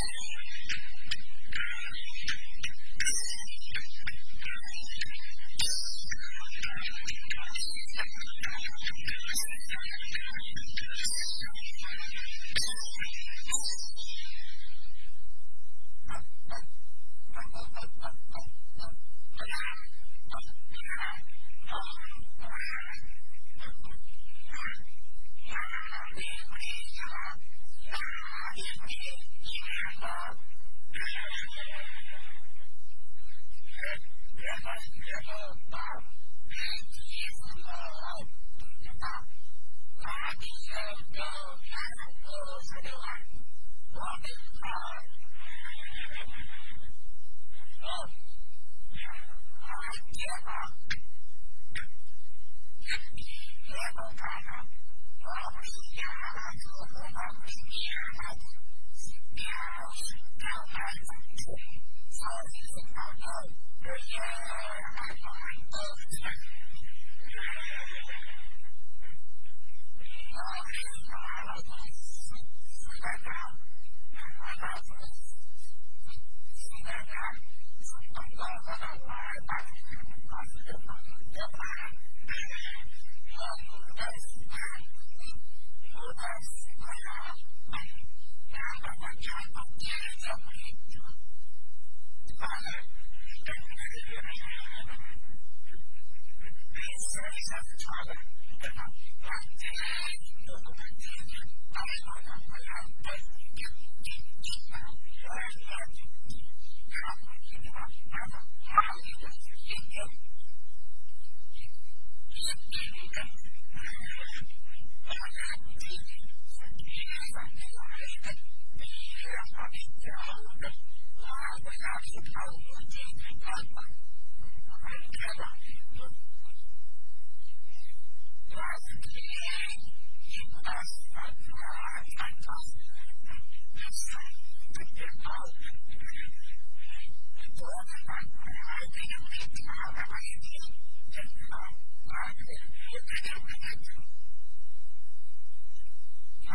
Yeah.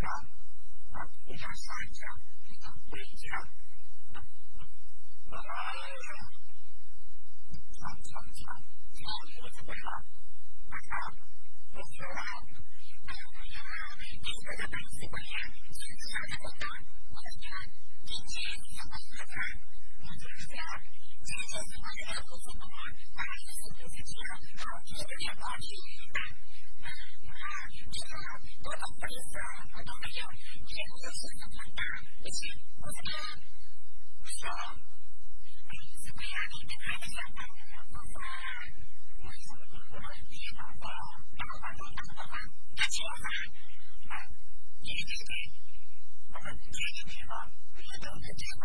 上啊，一场下一场，一场对一场，啊，啊，场场场，那你就怎么样？啊，啊，我觉得，哎呀，我觉得这个的关系怎么样？么？我，今天？我们就是这样的。今天你们两个都怎么了？打一次都在车上，打这个电话声音大。哎，你看，这个多大回声啊！我都没有，也没有声音那么大。不行，不行，不行。啊，怎么样？你们怎么想的？我说，我说，我说，你打吧，打完就打吧。他接吧。哎，你这边，我们接电话，你等着接吧。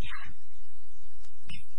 Yeah.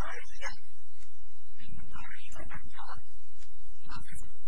Thank you.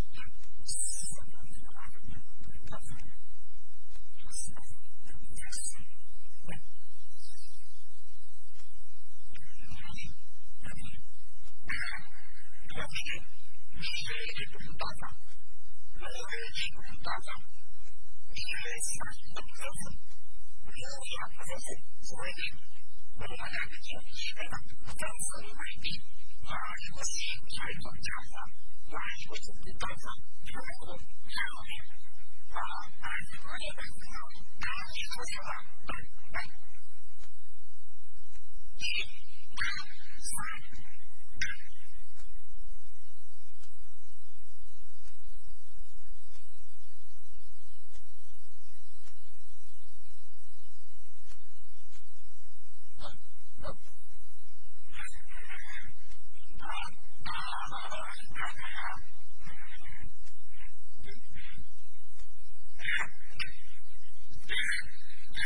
我们两个ม่คิดว่าใค如果ะไปไกลจากท่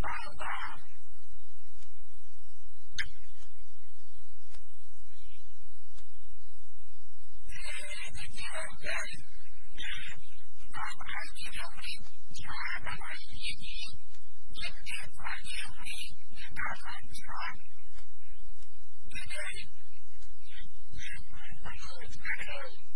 爸爸，爷爷的爷爷，爸爸的爷爷，爷爷的爷爷，爷爷的爷爷，爷爷的爷爷。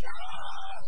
Yeah.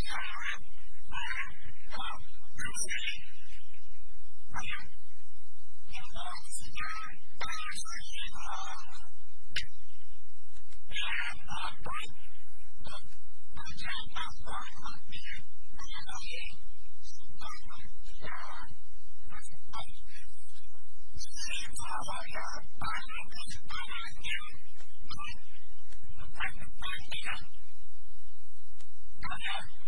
嗯好的